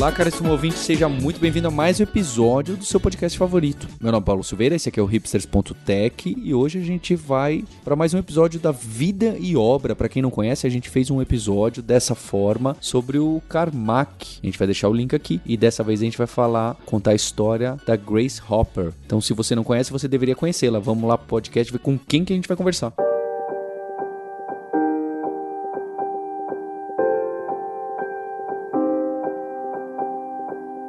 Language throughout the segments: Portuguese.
Olá, caríssimo ouvinte, seja muito bem-vindo a mais um episódio do seu podcast favorito. Meu nome é Paulo Silveira, esse aqui é o hipsters.tech e hoje a gente vai para mais um episódio da vida e obra. Para quem não conhece, a gente fez um episódio dessa forma sobre o Carmack. A gente vai deixar o link aqui e dessa vez a gente vai falar, contar a história da Grace Hopper. Então, se você não conhece, você deveria conhecê-la. Vamos lá pro podcast ver com quem que a gente vai conversar.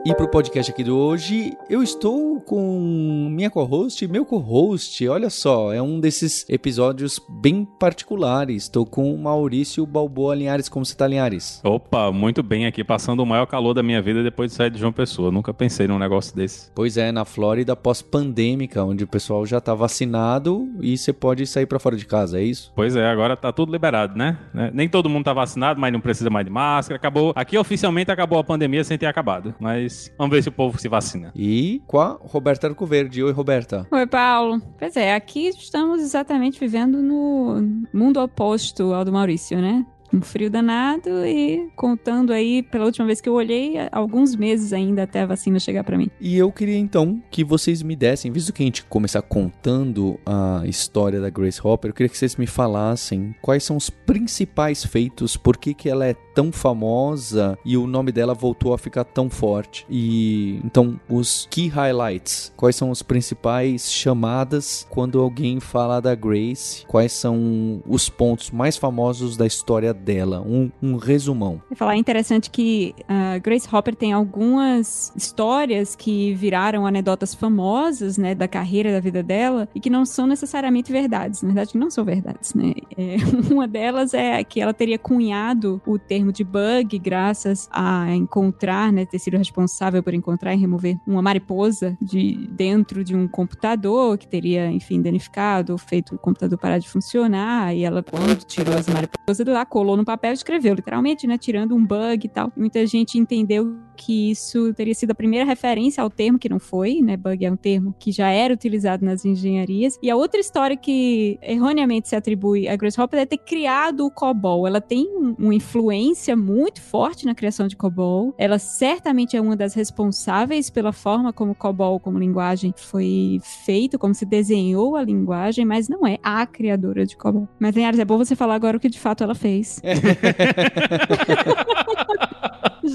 E pro podcast aqui de hoje, eu estou com minha co-host, meu co-host. Olha só, é um desses episódios bem particulares. Estou com o Maurício Balboa Linhares. Como você tá, Linhares? Opa, muito bem aqui, passando o maior calor da minha vida depois de sair de João Pessoa. Nunca pensei num negócio desse. Pois é, na Flórida pós-pandêmica, onde o pessoal já tá vacinado e você pode sair para fora de casa, é isso? Pois é, agora tá tudo liberado, né? Nem todo mundo tá vacinado, mas não precisa mais de máscara. Acabou. Aqui oficialmente acabou a pandemia sem ter acabado, mas mas vamos ver se o povo se vacina. E com a Roberta Arcoverde. Oi, Roberta. Oi, Paulo. Pois é, aqui estamos exatamente vivendo no mundo oposto ao do Maurício, né? Um frio danado e contando aí, pela última vez que eu olhei, alguns meses ainda até a vacina chegar para mim. E eu queria então que vocês me dessem, visto que a gente começar contando a história da Grace Hopper, eu queria que vocês me falassem quais são os principais feitos, por que, que ela é tão famosa e o nome dela voltou a ficar tão forte. E então, os key highlights, quais são os principais chamadas quando alguém fala da Grace, quais são os pontos mais famosos da história dela, um, um resumão. Vou falar, é interessante que uh, Grace Hopper tem algumas histórias que viraram anedotas famosas, né, da carreira, da vida dela, e que não são necessariamente verdades, na verdade não são verdades, né. É, uma delas é que ela teria cunhado o termo de bug graças a encontrar, né, ter sido responsável por encontrar e remover uma mariposa de dentro de um computador que teria, enfim, danificado, feito o computador parar de funcionar, e ela, quando tirou as mariposas de lá, colou colou no papel e escreveu, literalmente, né? Tirando um bug e tal. Muita gente entendeu que isso teria sido a primeira referência ao termo, que não foi, né? Bug é um termo que já era utilizado nas engenharias. E a outra história que erroneamente se atribui a Grace Hopper é ter criado o COBOL. Ela tem uma influência muito forte na criação de COBOL. Ela certamente é uma das responsáveis pela forma como COBOL, como linguagem, foi feito, como se desenhou a linguagem, mas não é a criadora de COBOL. Mas, Linhares, é bom você falar agora o que de fato ela fez. É.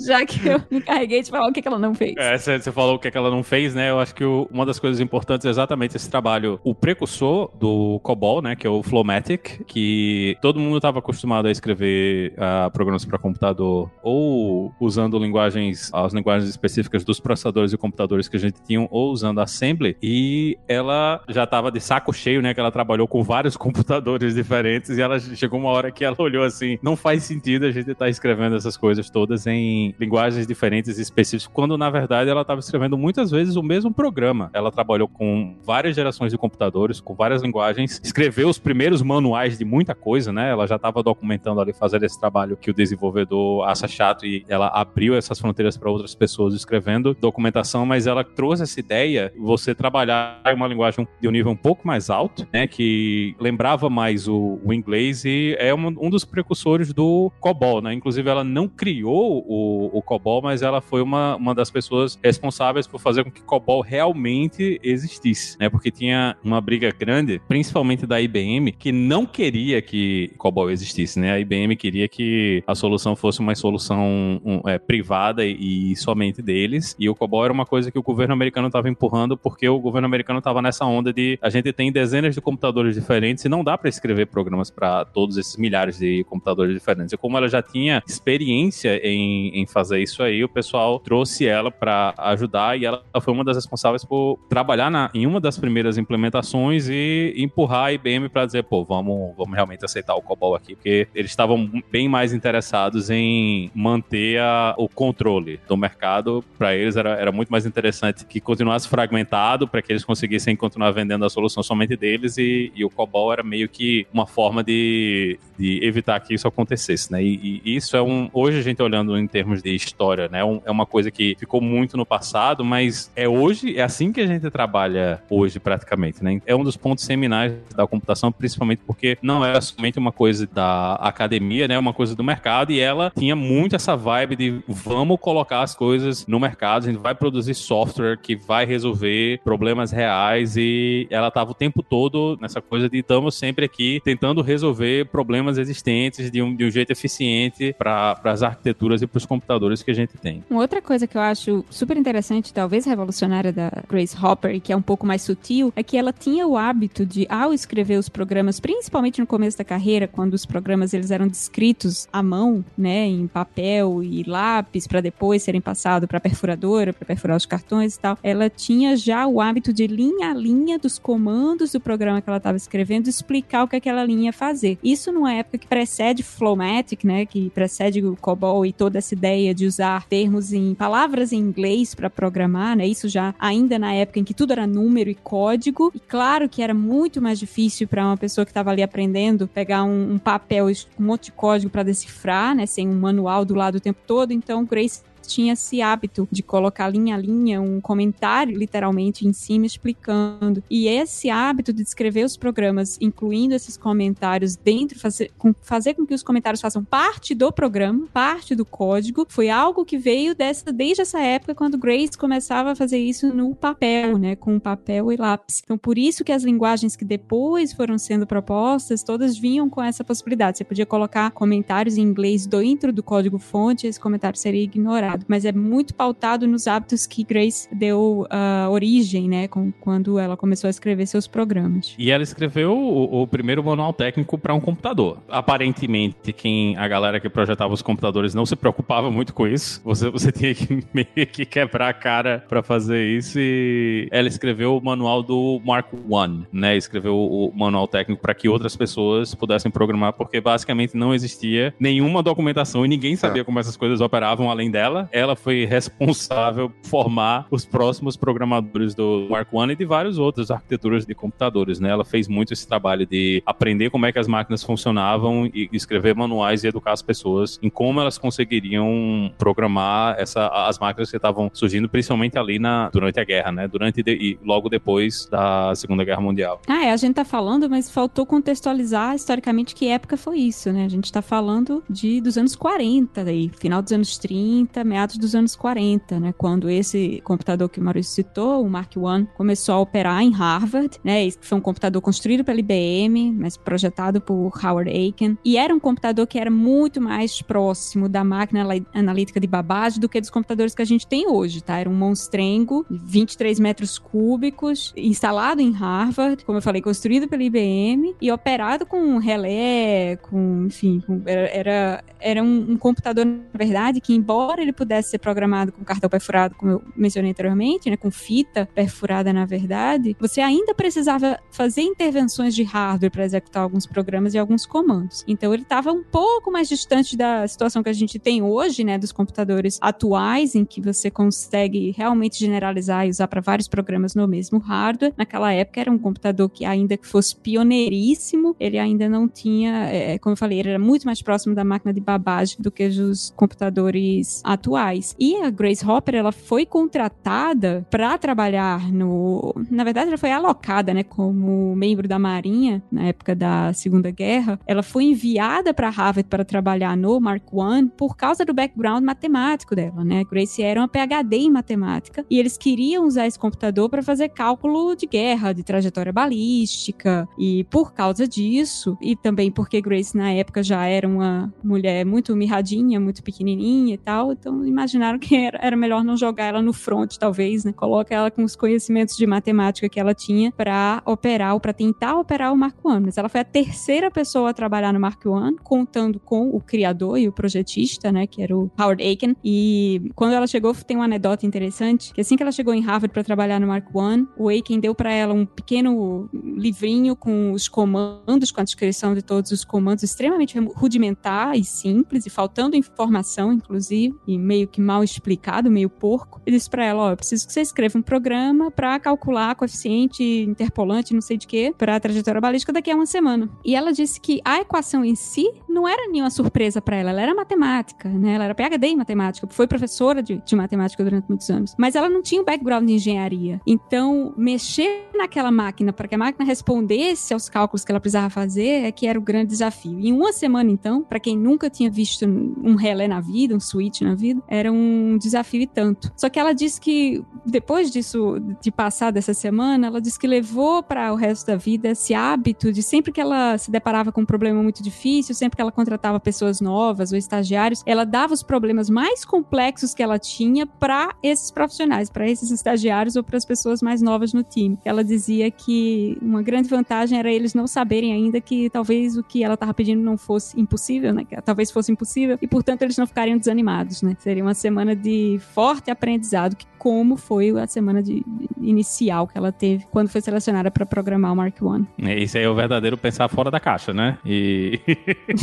Já que eu me carreguei de falar o que, que ela não fez. É, você falou o que, que ela não fez, né? Eu acho que o, uma das coisas importantes é exatamente esse trabalho. O precursor do COBOL, né? Que é o Flowmatic, que todo mundo estava acostumado a escrever uh, programas para computador ou usando linguagens, as linguagens específicas dos processadores e computadores que a gente tinha, ou usando Assembly. E ela já estava de saco cheio, né? Que ela trabalhou com vários computadores diferentes e ela chegou uma hora que ela olhou assim: não faz sentido a gente estar tá escrevendo essas coisas todas em linguagens diferentes e específicas, quando na verdade ela estava escrevendo muitas vezes o mesmo programa. Ela trabalhou com várias gerações de computadores, com várias linguagens, escreveu os primeiros manuais de muita coisa, né? Ela já estava documentando ali, fazendo esse trabalho que o desenvolvedor acha chato e ela abriu essas fronteiras para outras pessoas escrevendo documentação, mas ela trouxe essa ideia, você trabalhar em uma linguagem de um nível um pouco mais alto, né? Que lembrava mais o, o inglês e é um, um dos precursores do COBOL, né? Inclusive ela não criou o o, COBOL, mas ela foi uma, uma das pessoas responsáveis por fazer com que COBOL realmente existisse, né? Porque tinha uma briga grande, principalmente da IBM, que não queria que COBOL existisse, né? A IBM queria que a solução fosse uma solução um, é, privada e, e, somente deles, e o COBOL era uma coisa que o governo americano estava empurrando porque o governo americano estava nessa onda de a gente tem dezenas de computadores diferentes e não dá para escrever programas para todos esses milhares de computadores diferentes. E como ela já tinha experiência em, em fazer isso aí, o pessoal trouxe ela para ajudar e ela foi uma das responsáveis por trabalhar na, em uma das primeiras implementações e empurrar a IBM para dizer, pô, vamos, vamos realmente aceitar o COBOL aqui, porque eles estavam bem mais interessados em manter a, o controle do mercado. Para eles era, era muito mais interessante que continuasse fragmentado para que eles conseguissem continuar vendendo a solução somente deles e, e o COBOL era meio que uma forma de, de evitar que isso acontecesse, né? E, e isso é um hoje a gente olhando em termos termos de história, né? É uma coisa que ficou muito no passado, mas é hoje, é assim que a gente trabalha hoje praticamente, né? É um dos pontos seminais da computação, principalmente porque não é somente uma coisa da academia, né? Uma coisa do mercado e ela tinha muito essa vibe de vamos colocar as coisas no mercado, a gente vai produzir software que vai resolver problemas reais e ela estava o tempo todo nessa coisa de estamos sempre aqui tentando resolver problemas existentes de um, de um jeito eficiente para as arquiteturas e para os computadores que a gente tem. Uma outra coisa que eu acho super interessante, talvez revolucionária da Grace Hopper, que é um pouco mais sutil, é que ela tinha o hábito de, ao escrever os programas, principalmente no começo da carreira, quando os programas eles eram descritos à mão, né, em papel e lápis, para depois serem passados para perfuradora, para perfurar os cartões e tal, ela tinha já o hábito de linha a linha dos comandos do programa que ela estava escrevendo explicar o que aquela linha ia fazer. Isso numa época que precede Flowmatic, né, que precede o COBOL e toda essa ideia de usar termos em palavras em inglês para programar, né? Isso já ainda na época em que tudo era número e código. E claro que era muito mais difícil para uma pessoa que estava ali aprendendo pegar um, um papel, um monte de código para decifrar, né, sem um manual do lado o tempo todo. Então, Grace tinha esse hábito de colocar linha a linha um comentário, literalmente, em cima explicando. E esse hábito de descrever os programas, incluindo esses comentários dentro, fazer com, fazer com que os comentários façam parte do programa, parte do código, foi algo que veio dessa, desde essa época, quando Grace começava a fazer isso no papel, né, com papel e lápis. Então, por isso que as linguagens que depois foram sendo propostas, todas vinham com essa possibilidade. Você podia colocar comentários em inglês dentro do código fonte, esse comentário seria ignorado mas é muito pautado nos hábitos que Grace deu uh, origem, né, com, quando ela começou a escrever seus programas. E ela escreveu o, o primeiro manual técnico para um computador. Aparentemente, quem a galera que projetava os computadores não se preocupava muito com isso. Você, você tinha que meio que quebrar a cara para fazer isso e ela escreveu o manual do Mark I, né? Escreveu o manual técnico para que outras pessoas pudessem programar, porque basicamente não existia nenhuma documentação e ninguém sabia é. como essas coisas operavam além dela ela foi responsável por formar os próximos programadores do Mark I e de várias outras arquiteturas de computadores, né? Ela fez muito esse trabalho de aprender como é que as máquinas funcionavam e escrever manuais e educar as pessoas em como elas conseguiriam programar essa, as máquinas que estavam surgindo, principalmente ali na, durante a guerra, né? Durante de, e logo depois da Segunda Guerra Mundial. Ah, é, a gente tá falando, mas faltou contextualizar historicamente que época foi isso, né? A gente tá falando de dos anos 40 daí, final dos anos 30, meados dos anos 40, né, quando esse computador que o Maurício citou, o Mark I, começou a operar em Harvard, né, foi um computador construído pela IBM, mas projetado por Howard Aiken, e era um computador que era muito mais próximo da máquina analítica de Babbage do que dos computadores que a gente tem hoje, tá? Era um monstrengo, 23 metros cúbicos, instalado em Harvard, como eu falei, construído pela IBM e operado com relé, com, enfim, com, era, era, era um, um computador, na verdade, que embora ele pudesse ser programado com cartão perfurado, como eu mencionei anteriormente, né, com fita perfurada na verdade, você ainda precisava fazer intervenções de hardware para executar alguns programas e alguns comandos. Então ele estava um pouco mais distante da situação que a gente tem hoje, né, dos computadores atuais, em que você consegue realmente generalizar e usar para vários programas no mesmo hardware. Naquela época era um computador que ainda que fosse pioneiríssimo, ele ainda não tinha, é, como eu falei, ele era muito mais próximo da máquina de babagem do que os computadores atuais atuais. E a Grace Hopper, ela foi contratada para trabalhar no, na verdade, ela foi alocada, né, como membro da Marinha na época da Segunda Guerra. Ela foi enviada para Harvard para trabalhar no Mark I por causa do background matemático dela, né? Grace era uma PhD em matemática e eles queriam usar esse computador para fazer cálculo de guerra, de trajetória balística e por causa disso e também porque Grace na época já era uma mulher muito mirradinha, muito pequenininha e tal, então imaginaram que era, era melhor não jogar ela no front, talvez, né? Coloca ela com os conhecimentos de matemática que ela tinha para operar ou para tentar operar o Mark I. Mas ela foi a terceira pessoa a trabalhar no Mark I, contando com o criador e o projetista, né? Que era o Howard Aiken. E quando ela chegou, tem uma anedota interessante, que assim que ela chegou em Harvard para trabalhar no Mark I, o Aiken deu para ela um pequeno livrinho com os comandos, com a descrição de todos os comandos, extremamente rudimentar e simples, e faltando informação, inclusive, e meio que mal explicado, meio porco. Ele disse para ela: Ó, eu preciso que você escreva um programa para calcular coeficiente interpolante, não sei de quê, para a trajetória balística daqui a uma semana. E ela disse que a equação em si não era nenhuma surpresa para ela. Ela era matemática, né? Ela era PhD em matemática, foi professora de, de matemática durante muitos anos. Mas ela não tinha um background de engenharia. Então, mexer naquela máquina para que a máquina respondesse aos cálculos que ela precisava fazer é que era o grande desafio. Em uma semana, então, para quem nunca tinha visto um relé na vida, um switch na vida, era um desafio e tanto. Só que ela disse que depois disso, de passar dessa semana, ela disse que levou para o resto da vida esse hábito de sempre que ela se deparava com um problema muito difícil, sempre que ela contratava pessoas novas ou estagiários, ela dava os problemas mais complexos que ela tinha para esses profissionais, para esses estagiários ou para as pessoas mais novas no time. Ela dizia que uma grande vantagem era eles não saberem ainda que talvez o que ela estava pedindo não fosse impossível, né? Que talvez fosse impossível e portanto eles não ficariam desanimados, né? Seria uma semana de forte aprendizado, que como foi a semana de, inicial que ela teve quando foi selecionada para programar o Mark One. Isso aí é o verdadeiro pensar fora da caixa, né? E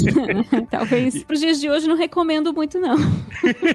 talvez para os dias de hoje não recomendo muito não.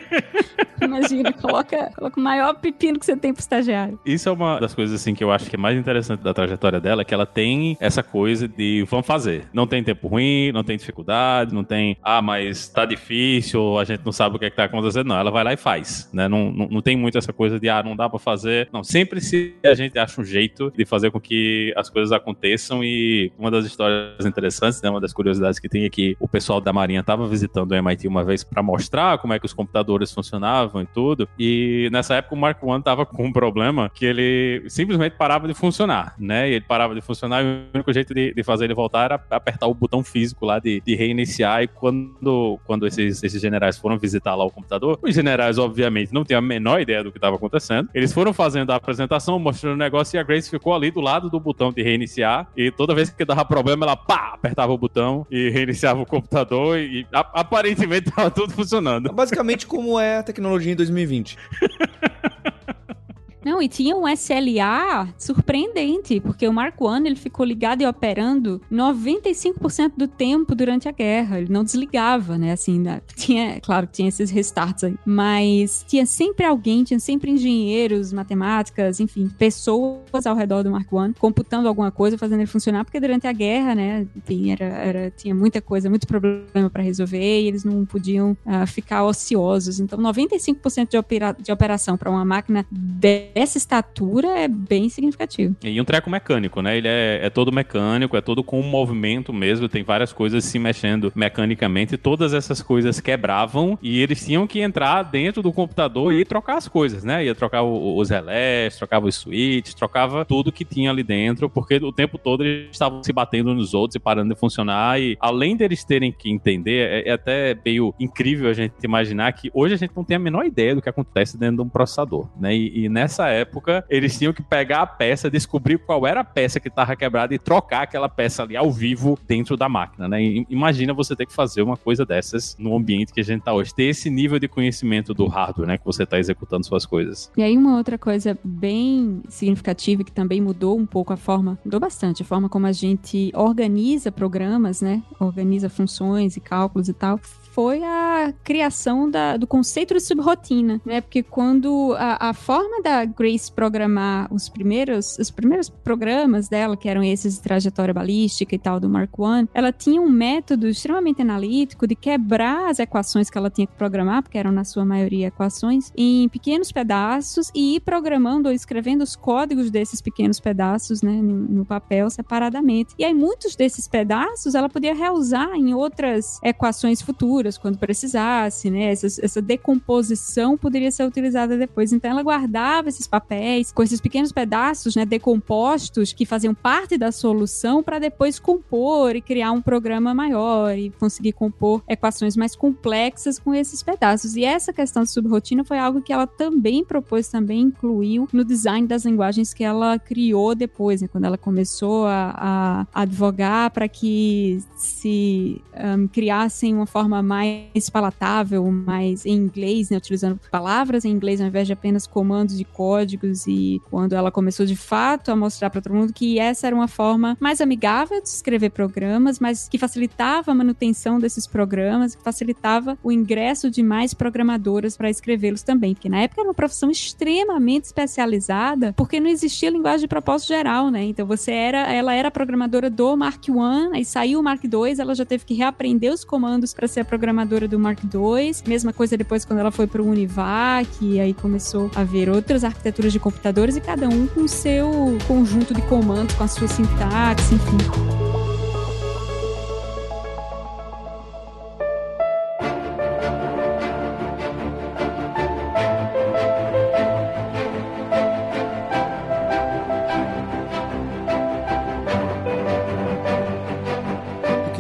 Imagina, coloca, coloca o maior pepino que você tem pro estagiário. Isso é uma das coisas assim que eu acho que é mais interessante da trajetória dela, que ela tem essa coisa de vamos fazer. Não tem tempo ruim, não tem dificuldade, não tem, ah, mas tá difícil, a gente não sabe o que, é que tá acontecendo. Não, ela vai lá e faz, né? Não, não, não tem muito essa coisa de, ah, não dá para fazer. Não, sempre se a gente acha um jeito de fazer com que as coisas aconteçam e uma das histórias interessantes, né, uma das curiosidades que tem é que o pessoal da Marinha estava visitando o MIT uma vez para mostrar como é que os computadores funcionavam e tudo. E nessa época o Mark One tava com um problema que ele simplesmente parava de funcionar, né? E ele parava de funcionar e o único jeito de, de fazer ele voltar era apertar o botão físico lá de, de reiniciar. E quando, quando esses, esses generais foram visitar lá o computador, os generais, obviamente, não tinham a menor ideia do que estava acontecendo. Eles foram fazendo a apresentação, mostrando o negócio e a Grace ficou ali do lado do botão de reiniciar. E toda vez que dava problema, ela pá, apertava o botão e reiniciava o computador. E a, aparentemente tava tudo funcionando. Basicamente, como é a tecnologia em 2020. Não, e tinha um SLA surpreendente, porque o Mark One ele ficou ligado e operando 95% do tempo durante a guerra. Ele não desligava, né? Assim, né? tinha, claro que tinha esses restarts aí, mas tinha sempre alguém, tinha sempre engenheiros, matemáticas, enfim, pessoas ao redor do Mark One computando alguma coisa, fazendo ele funcionar, porque durante a guerra, né, enfim, era, era tinha muita coisa, muito problema para resolver e eles não podiam uh, ficar ociosos. Então, 95% de, opera, de operação para uma máquina de essa estatura é bem significativo. E um treco mecânico, né? Ele é, é todo mecânico, é todo com movimento mesmo, tem várias coisas se mexendo mecanicamente, todas essas coisas quebravam e eles tinham que entrar dentro do computador e trocar as coisas, né? Ia trocar o, os relés, trocava os switches, trocava tudo que tinha ali dentro, porque o tempo todo eles estavam se batendo nos outros e parando de funcionar e além deles terem que entender, é, é até meio incrível a gente imaginar que hoje a gente não tem a menor ideia do que acontece dentro de um processador, né? E, e nessa nessa época, eles tinham que pegar a peça, descobrir qual era a peça que estava quebrada e trocar aquela peça ali ao vivo dentro da máquina, né? Imagina você ter que fazer uma coisa dessas no ambiente que a gente está hoje. Ter esse nível de conhecimento do hardware, né? Que você está executando suas coisas. E aí, uma outra coisa bem significativa que também mudou um pouco a forma, mudou bastante, a forma como a gente organiza programas, né? Organiza funções e cálculos e tal, foi a criação da, do conceito de subrotina, né? Porque quando a, a, forma da Grace programar os primeiros, os primeiros programas dela, que eram esses de trajetória balística e tal do Mark I, ela tinha um método extremamente analítico de quebrar as equações que ela tinha que programar, porque eram na sua maioria equações, em pequenos pedaços e ir programando ou escrevendo os códigos desses pequenos pedaços, né, no, papel separadamente. E aí muitos desses pedaços ela podia reusar em outras equações futuras quando precisasse, né? Essa, essa decomposição poderia ser utilizada depois. Então ela guardava esses papéis com esses pequenos pedaços, né, decompostos que faziam parte da solução para depois compor e criar um programa maior e conseguir compor equações mais complexas com esses pedaços. E essa questão de subrotina foi algo que ela também propôs, também incluiu no design das linguagens que ela criou depois, né, quando ela começou a, a advogar para que se um, criassem uma forma mais palatável, mais em inglês, né, utilizando palavras em inglês ao invés de apenas comandos de código códigos e quando ela começou de fato a mostrar para todo mundo que essa era uma forma mais amigável de escrever programas, mas que facilitava a manutenção desses programas, que facilitava o ingresso de mais programadoras para escrevê-los também, porque na época era uma profissão extremamente especializada, porque não existia linguagem de propósito geral, né? Então você era, ela era programadora do Mark I, aí saiu o Mark II, ela já teve que reaprender os comandos para ser a programadora do Mark II. Mesma coisa depois quando ela foi para o Univac, e aí começou a ver outras de computadores e cada um com seu conjunto de comandos, com a sua sintaxe, enfim.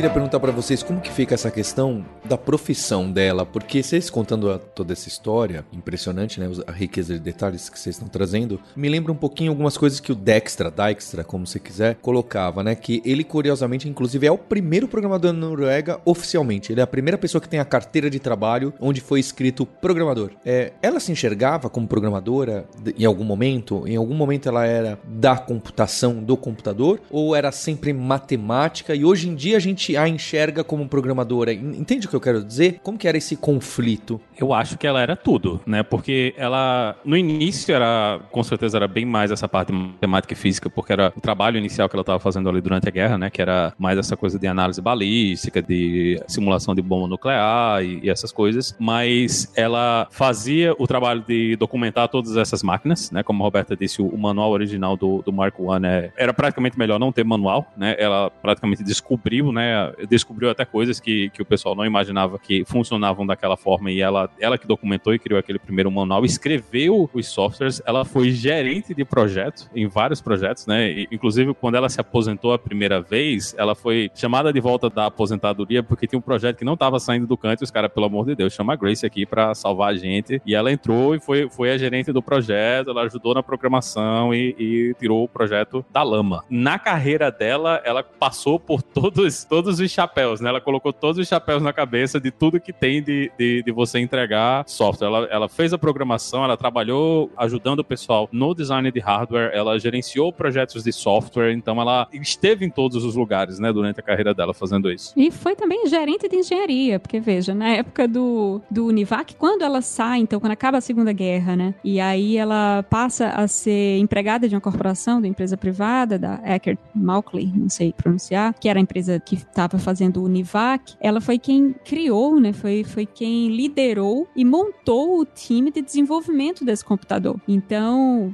Queria perguntar para vocês como que fica essa questão da profissão dela, porque vocês contando a, toda essa história, impressionante, né, a riqueza de detalhes que vocês estão trazendo, me lembra um pouquinho algumas coisas que o Dextra, Dijkstra, como você quiser, colocava, né, que ele curiosamente, inclusive, é o primeiro programador na Noruega oficialmente, ele é a primeira pessoa que tem a carteira de trabalho onde foi escrito programador. É, ela se enxergava como programadora em algum momento? Em algum momento ela era da computação, do computador, ou era sempre matemática? E hoje em dia a gente a enxerga como programadora. Entende o que eu quero dizer? Como que era esse conflito? Eu acho que ela era tudo, né? Porque ela, no início, era, com certeza, era bem mais essa parte de matemática e física, porque era o trabalho inicial que ela estava fazendo ali durante a guerra, né? Que era mais essa coisa de análise balística, de simulação de bomba nuclear e, e essas coisas. Mas ela fazia o trabalho de documentar todas essas máquinas, né? Como a Roberta disse, o, o manual original do, do Mark I é, era praticamente melhor não ter manual, né? Ela praticamente descobriu, né? Descobriu até coisas que, que o pessoal não imaginava que funcionavam daquela forma e ela, ela que documentou e criou aquele primeiro manual, escreveu os softwares, ela foi gerente de projeto em vários projetos, né? E, inclusive, quando ela se aposentou a primeira vez, ela foi chamada de volta da aposentadoria porque tinha um projeto que não estava saindo do canto e os caras, pelo amor de Deus, chama a Grace aqui para salvar a gente. E ela entrou e foi, foi a gerente do projeto, ela ajudou na programação e, e tirou o projeto da lama. Na carreira dela, ela passou por todos, todos todos os chapéus, né? Ela colocou todos os chapéus na cabeça de tudo que tem de, de, de você entregar software. Ela, ela fez a programação, ela trabalhou ajudando o pessoal no design de hardware, ela gerenciou projetos de software, então ela esteve em todos os lugares, né, durante a carreira dela fazendo isso. E foi também gerente de engenharia, porque veja, na época do, do Univac, quando ela sai, então, quando acaba a Segunda Guerra, né, e aí ela passa a ser empregada de uma corporação, de uma empresa privada, da Eckert Malkley, não sei pronunciar, que era a empresa que estava fazendo o Univac, ela foi quem criou, né? Foi, foi quem liderou e montou o time de desenvolvimento desse computador. Então,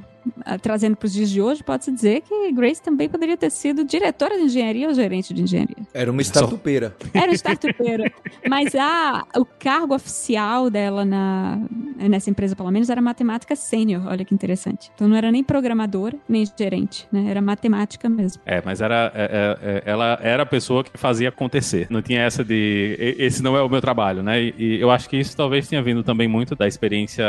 trazendo para os dias de hoje, pode-se dizer que Grace também poderia ter sido diretora de engenharia ou gerente de engenharia. Era uma startupeira. Era uma startupeira. Mas a, o cargo oficial dela na, nessa empresa, pelo menos, era matemática sênior. Olha que interessante. Então não era nem programadora, nem gerente, né? Era matemática mesmo. É, mas era, é, é, é ela era a pessoa que fazia acontecer. Não tinha essa de esse não é o meu trabalho, né? E, e eu acho que isso talvez tenha vindo também muito da experiência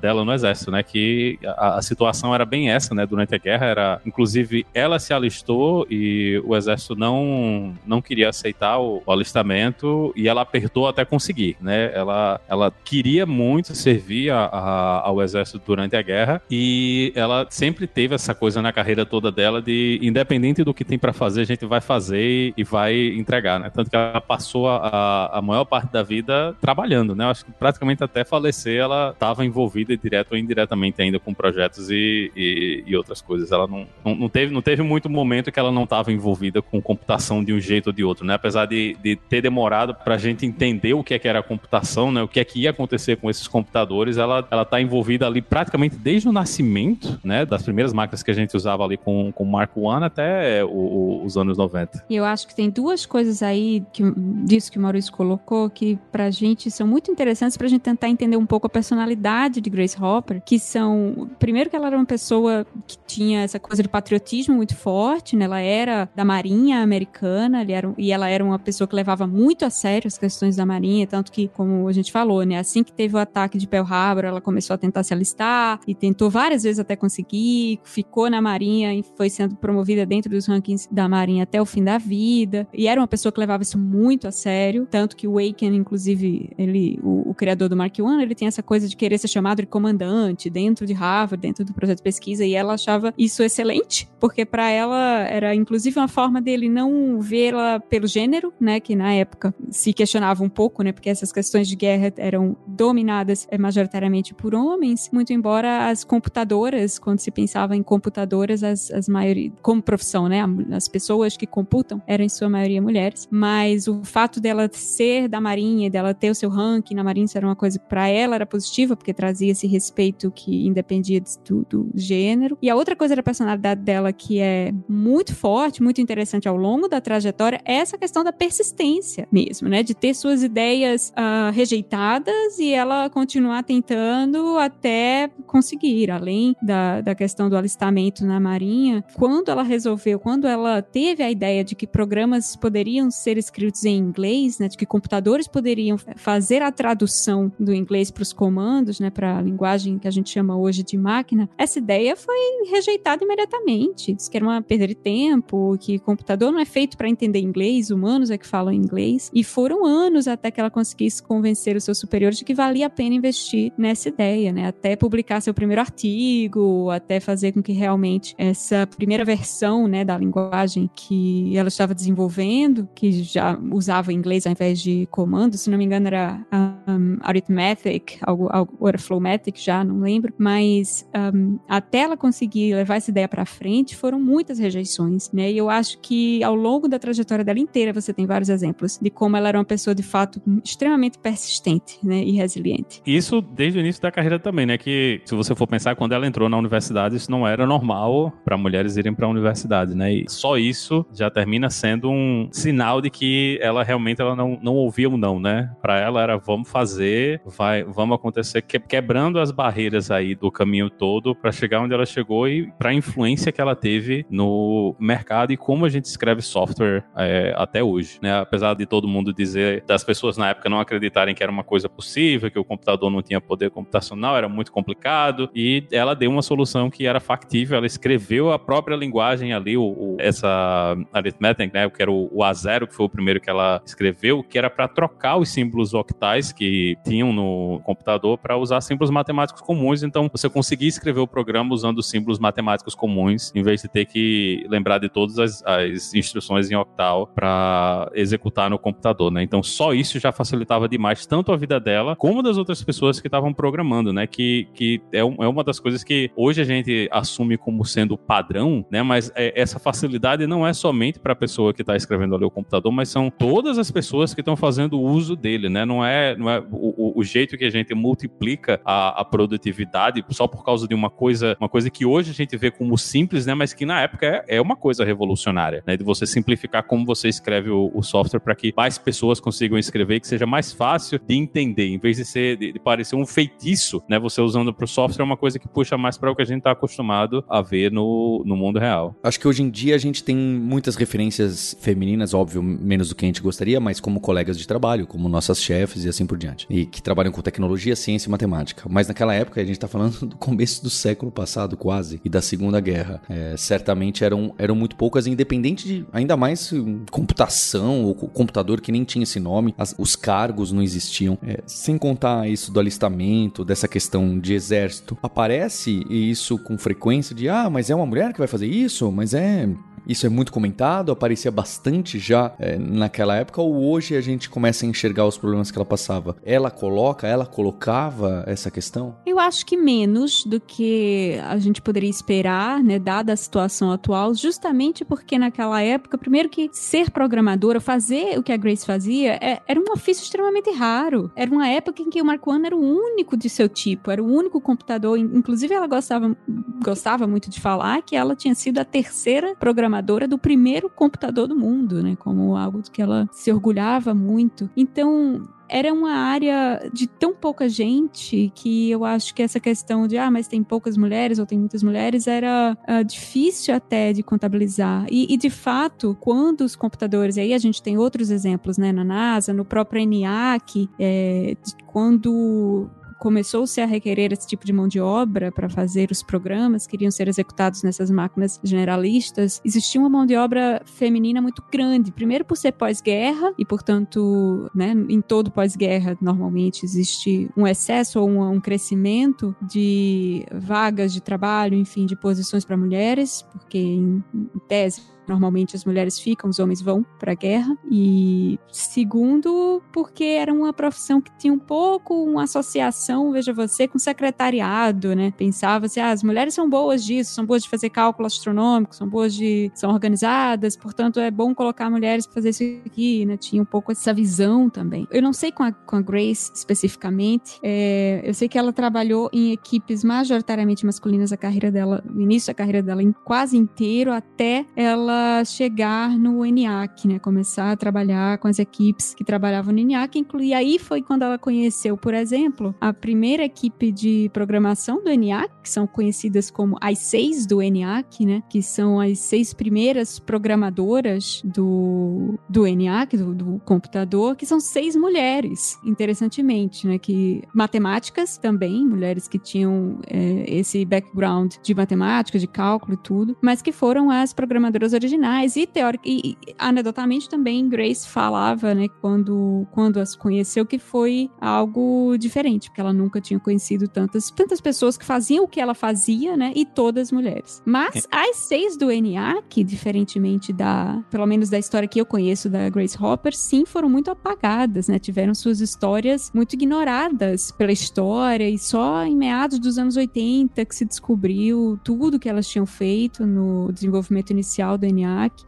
dela no exército, né? Que a, a situação era bem essa, né? Durante a guerra era, inclusive, ela se alistou e o exército não não queria aceitar o, o alistamento e ela apertou até conseguir, né? Ela ela queria muito servir a, a, ao exército durante a guerra e ela sempre teve essa coisa na carreira toda dela de independente do que tem para fazer, a gente vai fazer e vai entregar, né? Tanto que ela passou a, a maior parte da vida trabalhando, né? Acho que praticamente até falecer ela estava envolvida direto ou indiretamente ainda com projetos e, e, e outras coisas. Ela não, não, não, teve, não teve muito momento que ela não estava envolvida com computação de um jeito ou de outro, né? Apesar de, de ter demorado para a gente entender o que, é que era a computação, né? O que é que ia acontecer com esses computadores, ela, ela tá envolvida ali praticamente desde o nascimento, né? Das primeiras máquinas que a gente usava ali com, com o Mark I até o, o, os anos 90. E eu acho que tem duas coisas aí que, disso que o Maurício colocou que pra gente são muito interessantes pra gente tentar entender um pouco a personalidade de Grace Hopper, que são, primeiro que ela era uma pessoa pessoa que tinha essa coisa de patriotismo muito forte, né? Ela era da Marinha Americana, era, e ela era uma pessoa que levava muito a sério as questões da Marinha, tanto que, como a gente falou, né? Assim que teve o ataque de Pearl Harbor, ela começou a tentar se alistar e tentou várias vezes até conseguir, ficou na Marinha e foi sendo promovida dentro dos rankings da Marinha até o fim da vida. E era uma pessoa que levava isso muito a sério, tanto que o Aiken, inclusive, ele, o, o criador do Mark I, ele tem essa coisa de querer ser chamado de comandante dentro de Harvard, dentro do projeto pesquisa, e ela achava isso excelente, porque para ela era inclusive uma forma dele não vê-la pelo gênero, né, que na época se questionava um pouco, né, porque essas questões de guerra eram dominadas é, majoritariamente por homens, muito embora as computadoras, quando se pensava em computadoras, as, as maioria, como profissão, né, as pessoas que computam eram em sua maioria mulheres, mas o fato dela ser da Marinha, dela ter o seu ranking na Marinha, isso era uma coisa para ela era positiva, porque trazia esse respeito que independia do, do gênero. E a outra coisa da personalidade dela que é muito forte, muito interessante ao longo da trajetória, é essa questão da persistência mesmo, né? De ter suas ideias uh, rejeitadas e ela continuar tentando até conseguir, além da, da questão do alistamento na Marinha. Quando ela resolveu, quando ela teve a ideia de que programas poderiam ser escritos em inglês, né? De que computadores poderiam fazer a tradução do inglês para os comandos, né? Para a linguagem que a gente chama hoje de máquina, essa ideia foi rejeitada imediatamente. Diz que era uma perda de tempo, que computador não é feito para entender inglês, humanos é que falam inglês. E foram anos até que ela conseguisse convencer os seus superiores de que valia a pena investir nessa ideia, né? Até publicar seu primeiro artigo, até fazer com que realmente essa primeira versão, né, da linguagem que ela estava desenvolvendo, que já usava inglês ao invés de comando, se não me engano era um, arithmetic, algo, algo flowmetric já, não lembro, mas um, até ela conseguir levar essa ideia para frente, foram muitas rejeições, né? E eu acho que ao longo da trajetória dela inteira você tem vários exemplos de como ela era uma pessoa de fato extremamente persistente, né, e resiliente. Isso desde o início da carreira também, né? Que se você for pensar quando ela entrou na universidade, isso não era normal para mulheres irem para a universidade, né? E só isso já termina sendo um sinal de que ela realmente ela não, não ouvia um não, né? Para ela era vamos fazer, vai, vamos acontecer, quebrando as barreiras aí do caminho todo para chegar onde ela chegou e para a influência que ela teve no mercado e como a gente escreve software é, até hoje, né? Apesar de todo mundo dizer, das pessoas na época não acreditarem que era uma coisa possível, que o computador não tinha poder computacional, era muito complicado, e ela deu uma solução que era factível, ela escreveu a própria linguagem ali, o, o essa arithmetic, né? Que era o, o A0, que foi o primeiro que ela escreveu, que era para trocar os símbolos octais que tinham no computador para usar símbolos matemáticos comuns, então você conseguia escrever o programa usando símbolos matemáticos comuns, em vez de ter que lembrar de todas as, as instruções em octal para executar no computador, né? Então só isso já facilitava demais tanto a vida dela como das outras pessoas que estavam programando, né? Que, que é, um, é uma das coisas que hoje a gente assume como sendo padrão, né? Mas é, essa facilidade não é somente para a pessoa que está escrevendo ali o computador, mas são todas as pessoas que estão fazendo uso dele, né? Não é, não é o, o jeito que a gente multiplica a, a produtividade só por causa de uma coisa, uma coisa que hoje a gente vê como simples, né? Mas que na época é, é uma coisa revolucionária, né? De você simplificar como você escreve o, o software para que mais pessoas consigam escrever, que seja mais fácil de entender, em vez de ser de, de parecer um feitiço, né? Você usando para o software é uma coisa que puxa mais para o que a gente está acostumado a ver no, no mundo real. Acho que hoje em dia a gente tem muitas referências femininas, óbvio, menos do que a gente gostaria, mas como colegas de trabalho, como nossas chefes e assim por diante, e que trabalham com tecnologia, ciência e matemática. Mas naquela época a gente está falando do começo do século passado, quase, e da Segunda Guerra. É, certamente eram, eram muito poucas, independente de, ainda mais computação ou computador que nem tinha esse nome, as, os cargos não existiam. É, sem contar isso do alistamento, dessa questão de exército. Aparece isso com frequência de, ah, mas é uma mulher que vai fazer isso? Mas é isso é muito comentado, aparecia bastante já é, naquela época, ou hoje a gente começa a enxergar os problemas que ela passava? Ela coloca, ela colocava essa questão? Eu acho que menos do que a gente poderia esperar, né, dada a situação atual, justamente porque naquela época, primeiro que ser programadora, fazer o que a Grace fazia, é, era um ofício extremamente raro. Era uma época em que o Mark I era o único de seu tipo, era o único computador, inclusive ela gostava, gostava muito de falar que ela tinha sido a terceira programadora programadora do primeiro computador do mundo, né? Como algo que ela se orgulhava muito. Então, era uma área de tão pouca gente que eu acho que essa questão de, ah, mas tem poucas mulheres ou tem muitas mulheres, era uh, difícil até de contabilizar. E, e, de fato, quando os computadores, aí a gente tem outros exemplos, né, na NASA, no próprio ENIAC, é, quando começou-se a requerer esse tipo de mão de obra para fazer os programas que iriam ser executados nessas máquinas generalistas, existia uma mão de obra feminina muito grande. Primeiro por ser pós-guerra e, portanto, né, em todo pós-guerra normalmente existe um excesso ou um, um crescimento de vagas de trabalho, enfim, de posições para mulheres, porque em, em tese Normalmente as mulheres ficam, os homens vão para a guerra. E segundo, porque era uma profissão que tinha um pouco uma associação, veja você, com secretariado, né? Pensava-se, ah, as mulheres são boas disso, são boas de fazer cálculo astronômico, são boas de. são organizadas, portanto é bom colocar mulheres para fazer isso aqui, né? Tinha um pouco essa visão também. Eu não sei com a, com a Grace especificamente, é, eu sei que ela trabalhou em equipes majoritariamente masculinas a carreira dela, no início da carreira dela, em quase inteiro, até ela chegar no ENIAC, né? Começar a trabalhar com as equipes que trabalhavam no ENIAC. E aí foi quando ela conheceu, por exemplo, a primeira equipe de programação do ENIAC, que são conhecidas como as seis do ENIAC, né? Que são as seis primeiras programadoras do, do ENIAC, do, do computador, que são seis mulheres, interessantemente, né? Que matemáticas também, mulheres que tinham é, esse background de matemática, de cálculo e tudo, mas que foram as programadoras originais originais e teórica e, anedotamente também Grace falava, né, quando quando as conheceu que foi algo diferente, porque ela nunca tinha conhecido tantas tantas pessoas que faziam o que ela fazia, né, e todas mulheres. Mas é. as seis do ENIAC, diferentemente da, pelo menos da história que eu conheço da Grace Hopper, sim, foram muito apagadas, né? Tiveram suas histórias muito ignoradas pela história e só em meados dos anos 80 que se descobriu tudo que elas tinham feito no desenvolvimento inicial do ENIAC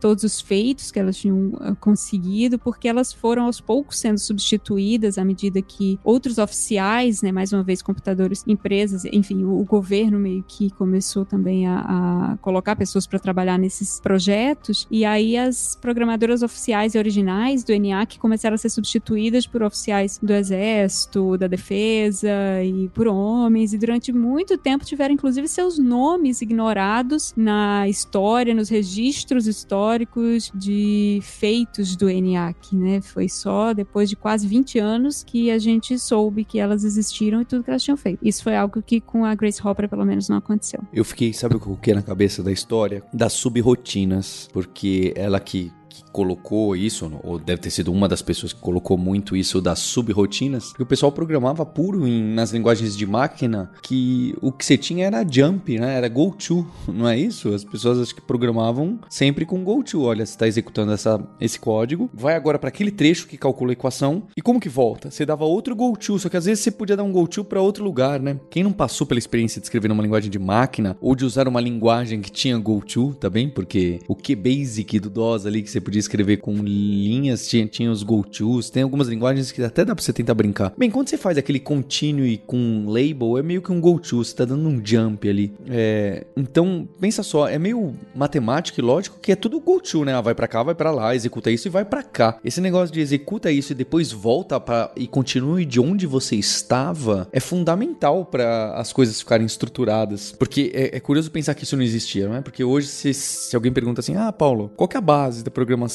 Todos os feitos que elas tinham uh, conseguido, porque elas foram aos poucos sendo substituídas à medida que outros oficiais, né, mais uma vez computadores, empresas, enfim, o, o governo meio que começou também a, a colocar pessoas para trabalhar nesses projetos, e aí as programadoras oficiais e originais do ENIAC começaram a ser substituídas por oficiais do Exército, da Defesa e por homens, e durante muito tempo tiveram inclusive seus nomes ignorados na história, nos registros registros históricos de feitos do ENIAC, né? Foi só depois de quase 20 anos que a gente soube que elas existiram e tudo que elas tinham feito. Isso foi algo que com a Grace Hopper, pelo menos, não aconteceu. Eu fiquei, sabe o que na cabeça da história? Das subrotinas, porque ela que colocou isso, ou deve ter sido uma das pessoas que colocou muito isso das subrotinas, que o pessoal programava puro em, nas linguagens de máquina que o que você tinha era jump, né? Era go to, não é isso? As pessoas acho que programavam sempre com go to. Olha, você está executando essa, esse código, vai agora para aquele trecho que calcula a equação e como que volta? Você dava outro go to, só que às vezes você podia dar um go to para outro lugar, né? Quem não passou pela experiência de escrever numa linguagem de máquina ou de usar uma linguagem que tinha go to, bem? Porque o que basic do DOS ali que você podia escrever com linhas, tinha, tinha os go-tos, tem algumas linguagens que até dá pra você tentar brincar. Bem, quando você faz aquele continue com label, é meio que um go-to, você tá dando um jump ali. É, então, pensa só, é meio matemático e lógico que é tudo go-to, né? Ah, vai para cá, vai para lá, executa isso e vai para cá. Esse negócio de executa isso e depois volta para e continue de onde você estava é fundamental para as coisas ficarem estruturadas. Porque é, é, curioso pensar que isso não existia, não é? Porque hoje, se, se alguém pergunta assim, ah, Paulo, qual que é a base da programação?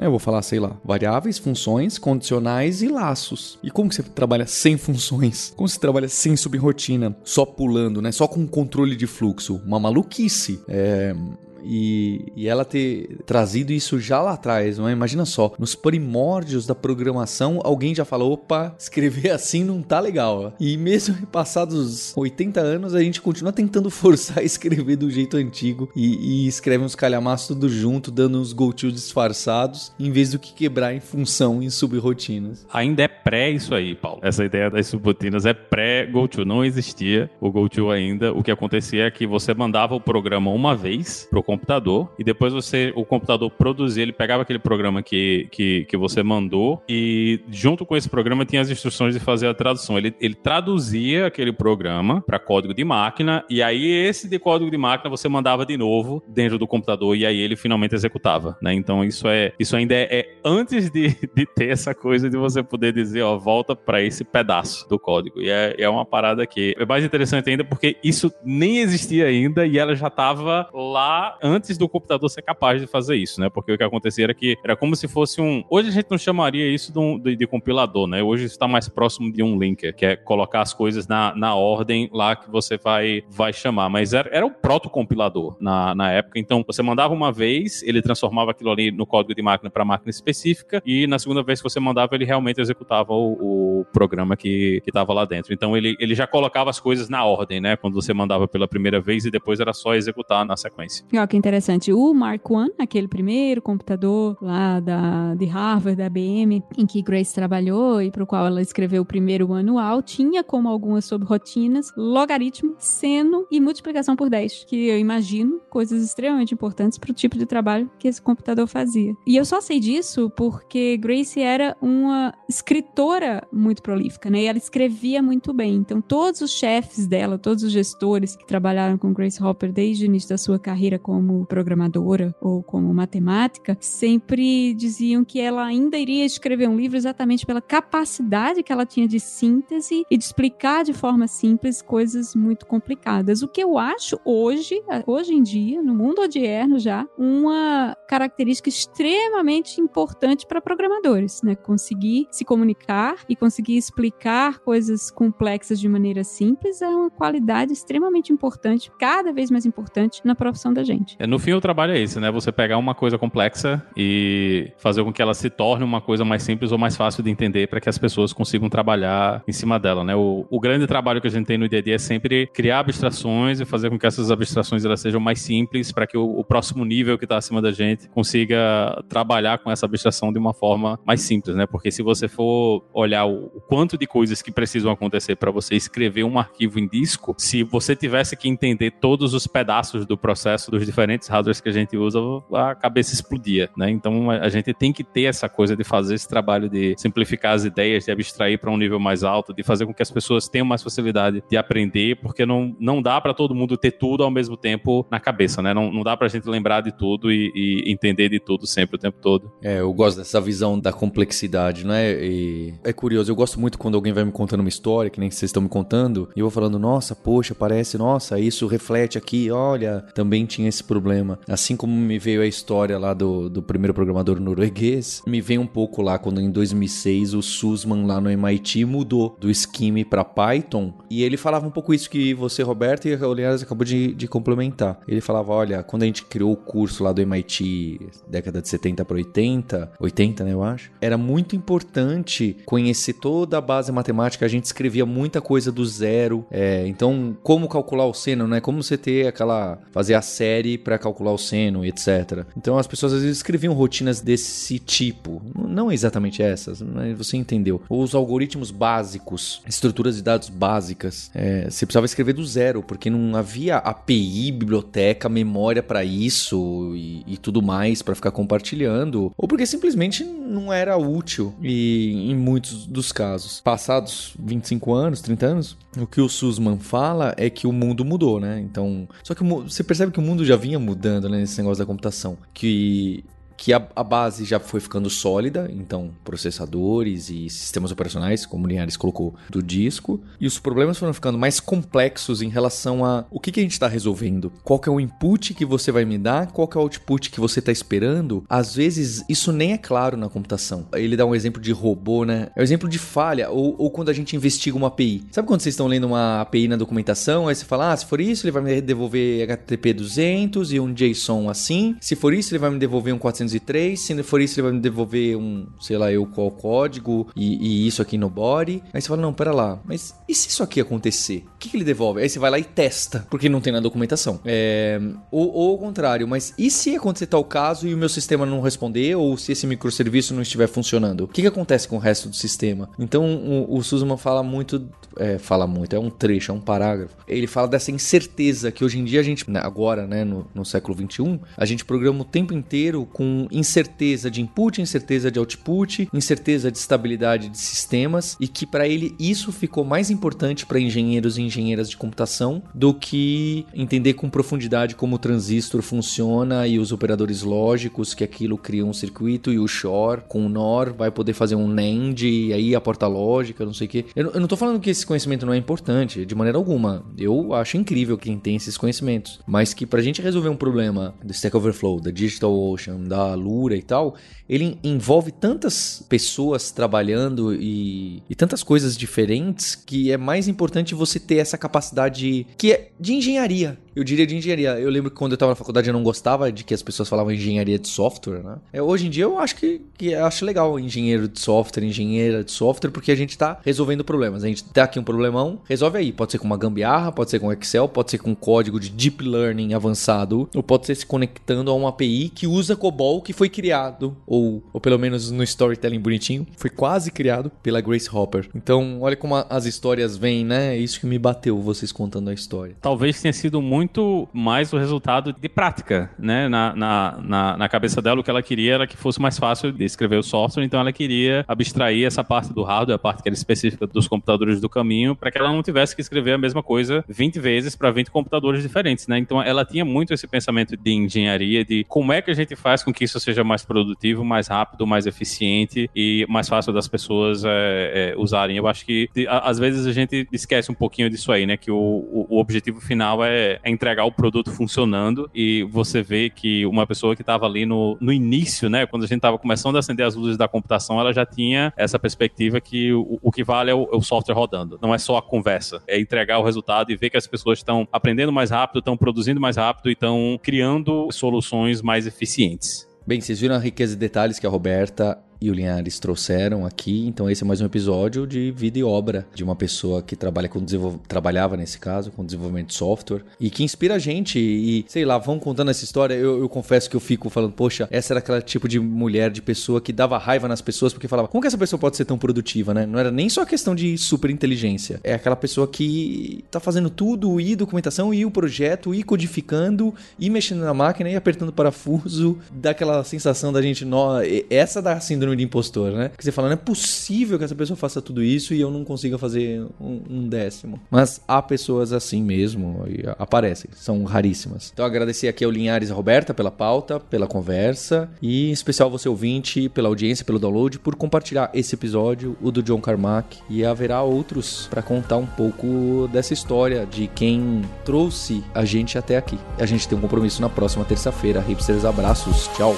Eu vou falar, sei lá, variáveis, funções, condicionais e laços. E como que você trabalha sem funções? Como você trabalha sem subrotina? Só pulando, né? Só com controle de fluxo? Uma maluquice. É, e, e ela ter trazido isso já lá atrás, não é? Imagina só, nos primórdios da programação, alguém já falou: opa, escrever assim não tá legal. E mesmo passados 80 anos, a gente continua tentando forçar a escrever do jeito antigo e, e escreve uns calhamaços tudo junto, dando uns go disfarçados, em vez do que quebrar em função, em subrotinas. Ainda é pré isso aí, Paulo. Essa ideia das subrotinas é pré-GoTo. Não existia o GoTo ainda. O que acontecia é que você mandava o programa uma vez pro computador e depois você, o computador produzia, ele pegava aquele programa que, que, que você mandou e junto com esse programa tinha as instruções de fazer a tradução. Ele, ele traduzia aquele programa para código de máquina e aí esse de código de máquina você mandava de novo dentro do computador e aí ele finalmente executava, né? Então isso é isso ainda é, é antes de, de ter essa coisa de você poder dizer, ó, volta para esse pedaço do código. E é, é uma parada que é mais interessante ainda porque isso nem existia ainda e ela já estava lá antes do computador ser capaz de fazer isso, né? Porque o que acontecia era que era como se fosse um. Hoje a gente não chamaria isso de, um, de, de compilador, né? Hoje está mais próximo de um linker, que é colocar as coisas na, na ordem lá que você vai, vai chamar. Mas era, era um protocompilador na, na época. Então você mandava uma vez, ele transformava aquilo ali no código de máquina para máquina específica, e na segunda vez que você mandava, ele realmente executava o, o programa que estava lá dentro. Então ele, ele já colocava as coisas na ordem, né? Quando você mandava pela primeira vez e depois era só executar na sequência. Olha que interessante. O Mark I, aquele primeiro computador lá da, de Harvard, da IBM, em que Grace trabalhou e para o qual ela escreveu o primeiro manual, tinha como algumas rotinas logaritmo, seno e multiplicação por 10, que eu imagino coisas extremamente importantes para o tipo de trabalho que esse computador fazia. E eu só sei disso porque Grace era uma escritora muito prolífica, né? E ela escrevia muito bem. Então, todos os chefes dela, todos os gestores que trabalharam com Grace Hopper desde o início da sua carreira como programadora ou como matemática, sempre diziam que ela ainda iria escrever um livro exatamente pela capacidade que ela tinha de síntese e de explicar de forma simples coisas muito complicadas. O que eu acho hoje, hoje em dia, no mundo odierno já, uma característica extremamente importante para programadores, né? Conseguir se comunicar e conseguir explicar coisas complexas de maneira simples é uma qualidade extremamente importante, cada vez mais importante na profissão da gente. É, no fim, o trabalho é esse, né? Você pegar uma coisa complexa e fazer com que ela se torne uma coisa mais simples ou mais fácil de entender para que as pessoas consigam trabalhar em cima dela, né? O, o grande trabalho que a gente tem no dia é sempre criar abstrações e fazer com que essas abstrações elas sejam mais simples para que o, o, próximo nível que está acima da gente consiga trabalhar com essa abstração de uma forma mais simples, né? Porque se você for olhar o, o quanto de coisas que precisam acontecer para você escrever um arquivo em disco, se você tivesse que entender todos os pedaços do processo dos diferentes hardwares que a gente usa, a cabeça explodia, né? Então a gente tem que ter essa coisa de fazer esse trabalho de simplificar as ideias, de abstrair para um nível mais alto, de fazer com que as pessoas tenham mais facilidade de aprender, porque não, não dá para todo mundo ter tudo ao mesmo tempo na cabeça, né? Não, não dá pra gente lembrar de tudo e, e entender de tudo sempre, o tempo todo. É, eu gosto dessa visão da complexidade, né? E é curioso, eu gosto muito quando alguém vai me contando uma história, que nem vocês estão me contando, e eu vou falando, nossa, poxa, parece, nossa, isso reflete aqui, olha, também tinha esse problema. Assim como me veio a história lá do, do primeiro programador norueguês, me vem um pouco lá quando em 2006 o Sussman lá no MIT mudou do Scheme para Python, e ele falava um pouco isso que você, Roberto, e o Linhares acabou de, de complementar. Ele falava, olha, quando a gente criou o curso lá do MIT, década de 70 para 80, 80, né, eu acho, era muito importante conhecer toda a base matemática, a gente escrevia muita coisa do zero, é, então como calcular o seno, né, como você ter aquela, fazer a série para calcular o seno, etc. Então as pessoas às vezes escreviam rotinas desse tipo, não exatamente essas, mas você entendeu. Os algoritmos básicos, estruturas de dados básicas, é, você precisava escrever do zero, porque não havia API, biblioteca, memória para isso e, e, tudo mais para ficar compartilhando, ou porque simplesmente não era útil e em muitos dos casos. Passados 25 anos, 30 anos, o que o Sussman fala é que o mundo mudou, né? Então, só que você percebe que o mundo já vinha mudando né, nesse negócio da computação, que que a, a, base já foi ficando sólida, então processadores e sistemas operacionais, como o Linhares colocou, do disco, e os problemas foram ficando mais complexos em relação a o que, que a gente está resolvendo, qual é o input que você vai me dar, qual é o output que você está esperando. Às vezes isso nem é claro na computação. Ele dá um exemplo de robô, né? É um exemplo de falha, ou, ou quando a gente investiga uma API. Sabe quando vocês estão lendo uma API na documentação, aí você fala, ah, se for isso, ele vai me devolver HTTP 200 e um JSON assim, se for isso, ele vai me devolver um 400 203. Se não for isso, ele vai me devolver um, sei lá, eu qual código e, e isso aqui no body. Aí você fala, não, pera lá, mas e se isso aqui acontecer? O que, que ele devolve? Aí você vai lá e testa, porque não tem na documentação. É, ou, ou ao contrário, mas e se acontecer tal caso e o meu sistema não responder, ou se esse microserviço não estiver funcionando? O que, que acontece com o resto do sistema? Então o, o fala muito, é, fala muito, é um trecho, é um parágrafo. Ele fala dessa incerteza que hoje em dia a gente, né, agora, né, no, no século 21, a gente programa o tempo inteiro com incerteza de input, incerteza de output, incerteza de estabilidade de sistemas e que para ele isso ficou mais importante para engenheiros e engenheiras de computação do que entender com profundidade como o transistor funciona e os operadores lógicos que aquilo cria um circuito e o shor com o NOR vai poder fazer um NAND e aí a porta lógica, não sei o que. Eu, eu não tô falando que esse conhecimento não é importante, de maneira alguma. Eu acho incrível quem tem esses conhecimentos, mas que pra gente resolver um problema do Stack Overflow, da DigitalOcean, da Lura e tal, ele envolve tantas pessoas trabalhando e, e tantas coisas diferentes que é mais importante você ter essa capacidade que é de engenharia. Eu diria de engenharia. Eu lembro que quando eu estava na faculdade eu não gostava de que as pessoas falavam engenharia de software, né? É, hoje em dia eu acho que, que acho legal engenheiro de software, engenheira de software, porque a gente está resolvendo problemas. A gente tá aqui um problemão, resolve aí. Pode ser com uma gambiarra, pode ser com Excel, pode ser com código de deep learning avançado, ou pode ser se conectando a uma API que usa COBOL que foi criado, ou, ou pelo menos no storytelling bonitinho, foi quase criado pela Grace Hopper. Então, olha como a, as histórias vêm, né? É isso que me bateu vocês contando a história. Talvez tenha sido muito muito mais o resultado de prática, né? Na, na, na, na, cabeça dela, o que ela queria era que fosse mais fácil de escrever o software, então ela queria abstrair essa parte do hardware, a parte que era específica dos computadores do caminho, para que ela não tivesse que escrever a mesma coisa 20 vezes para 20 computadores diferentes, né? Então ela tinha muito esse pensamento de engenharia, de como é que a gente faz com que isso seja mais produtivo, mais rápido, mais eficiente e mais fácil das pessoas é, é, usarem. Eu acho que às vezes a gente esquece um pouquinho disso aí, né? Que o, o, o objetivo final é, é entregar o produto funcionando e você vê que uma pessoa que estava ali no, no início, né, quando a gente estava começando a acender as luzes da computação, ela já tinha essa perspectiva que o, o que vale é o, é o, software rodando, não é só a conversa, é entregar o resultado e ver que as pessoas estão aprendendo mais rápido, estão produzindo mais rápido e estão criando soluções mais eficientes. Bem, vocês viram a riqueza de detalhes que a Roberta e o Linhares trouxeram aqui. Então esse é mais um episódio de vida e obra de uma pessoa que trabalha com trabalhava nesse caso com desenvolvimento de software e que inspira a gente e sei lá, vão contando essa história. Eu, eu confesso que eu fico falando, poxa, essa era aquele tipo de mulher, de pessoa que dava raiva nas pessoas porque falava, como que essa pessoa pode ser tão produtiva, né? Não era nem só questão de super inteligência, é aquela pessoa que tá fazendo tudo, e documentação, e o projeto, e codificando, e mexendo na máquina, e apertando parafuso, dá aquela sensação da gente, nó, essa da síndrome síndrome de impostor, né? Que você fala, não é possível que essa pessoa faça tudo isso e eu não consiga fazer um, um décimo. Mas há pessoas assim mesmo e aparecem, são raríssimas. Então agradecer aqui ao Linhares e Roberta pela pauta, pela conversa e em especial você ouvinte, pela audiência, pelo download, por compartilhar esse episódio, o do John Carmack e haverá outros para contar um pouco dessa história de quem trouxe a gente até aqui. A gente tem um compromisso na próxima terça-feira. Hipsters, abraços, tchau.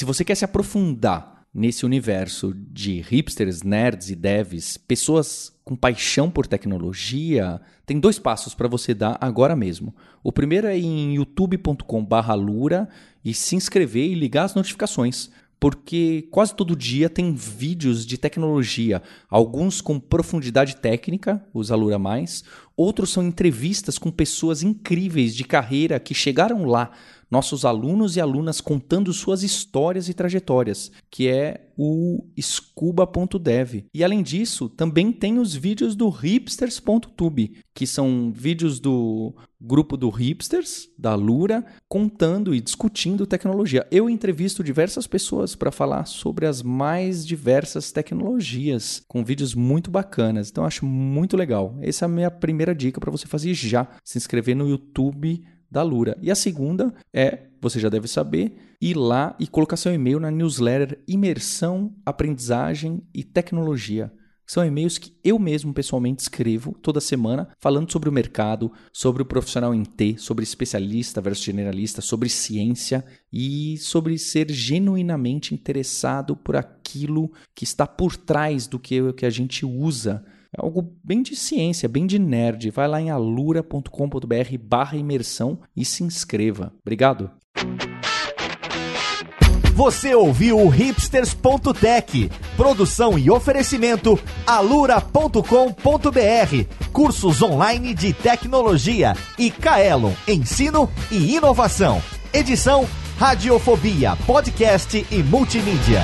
Se você quer se aprofundar nesse universo de hipsters, nerds e devs, pessoas com paixão por tecnologia, tem dois passos para você dar agora mesmo. O primeiro é em youtube.com/lura e se inscrever e ligar as notificações porque quase todo dia tem vídeos de tecnologia, alguns com profundidade técnica, os Alura Mais, outros são entrevistas com pessoas incríveis de carreira que chegaram lá nossos alunos e alunas contando suas histórias e trajetórias, que é o scuba.dev. E além disso, também tem os vídeos do hipsters.tube, que são vídeos do grupo do Hipsters, da Lura, contando e discutindo tecnologia. Eu entrevisto diversas pessoas para falar sobre as mais diversas tecnologias, com vídeos muito bacanas. Então acho muito legal. Essa é a minha primeira dica para você fazer já, se inscrever no YouTube da Lura. E a segunda é, você já deve saber, ir lá e colocar seu e-mail na newsletter Imersão, Aprendizagem e Tecnologia. São e-mails que eu mesmo pessoalmente escrevo toda semana, falando sobre o mercado, sobre o profissional em T, sobre especialista versus generalista, sobre ciência e sobre ser genuinamente interessado por aquilo que está por trás do que, que a gente usa. É algo bem de ciência, bem de nerd. Vai lá em alura.com.br barra imersão e se inscreva. Obrigado. Você ouviu o hipsters.tech, produção e oferecimento alura.com.br, cursos online de tecnologia e Kaelon, ensino e inovação. Edição Radiofobia, podcast e multimídia.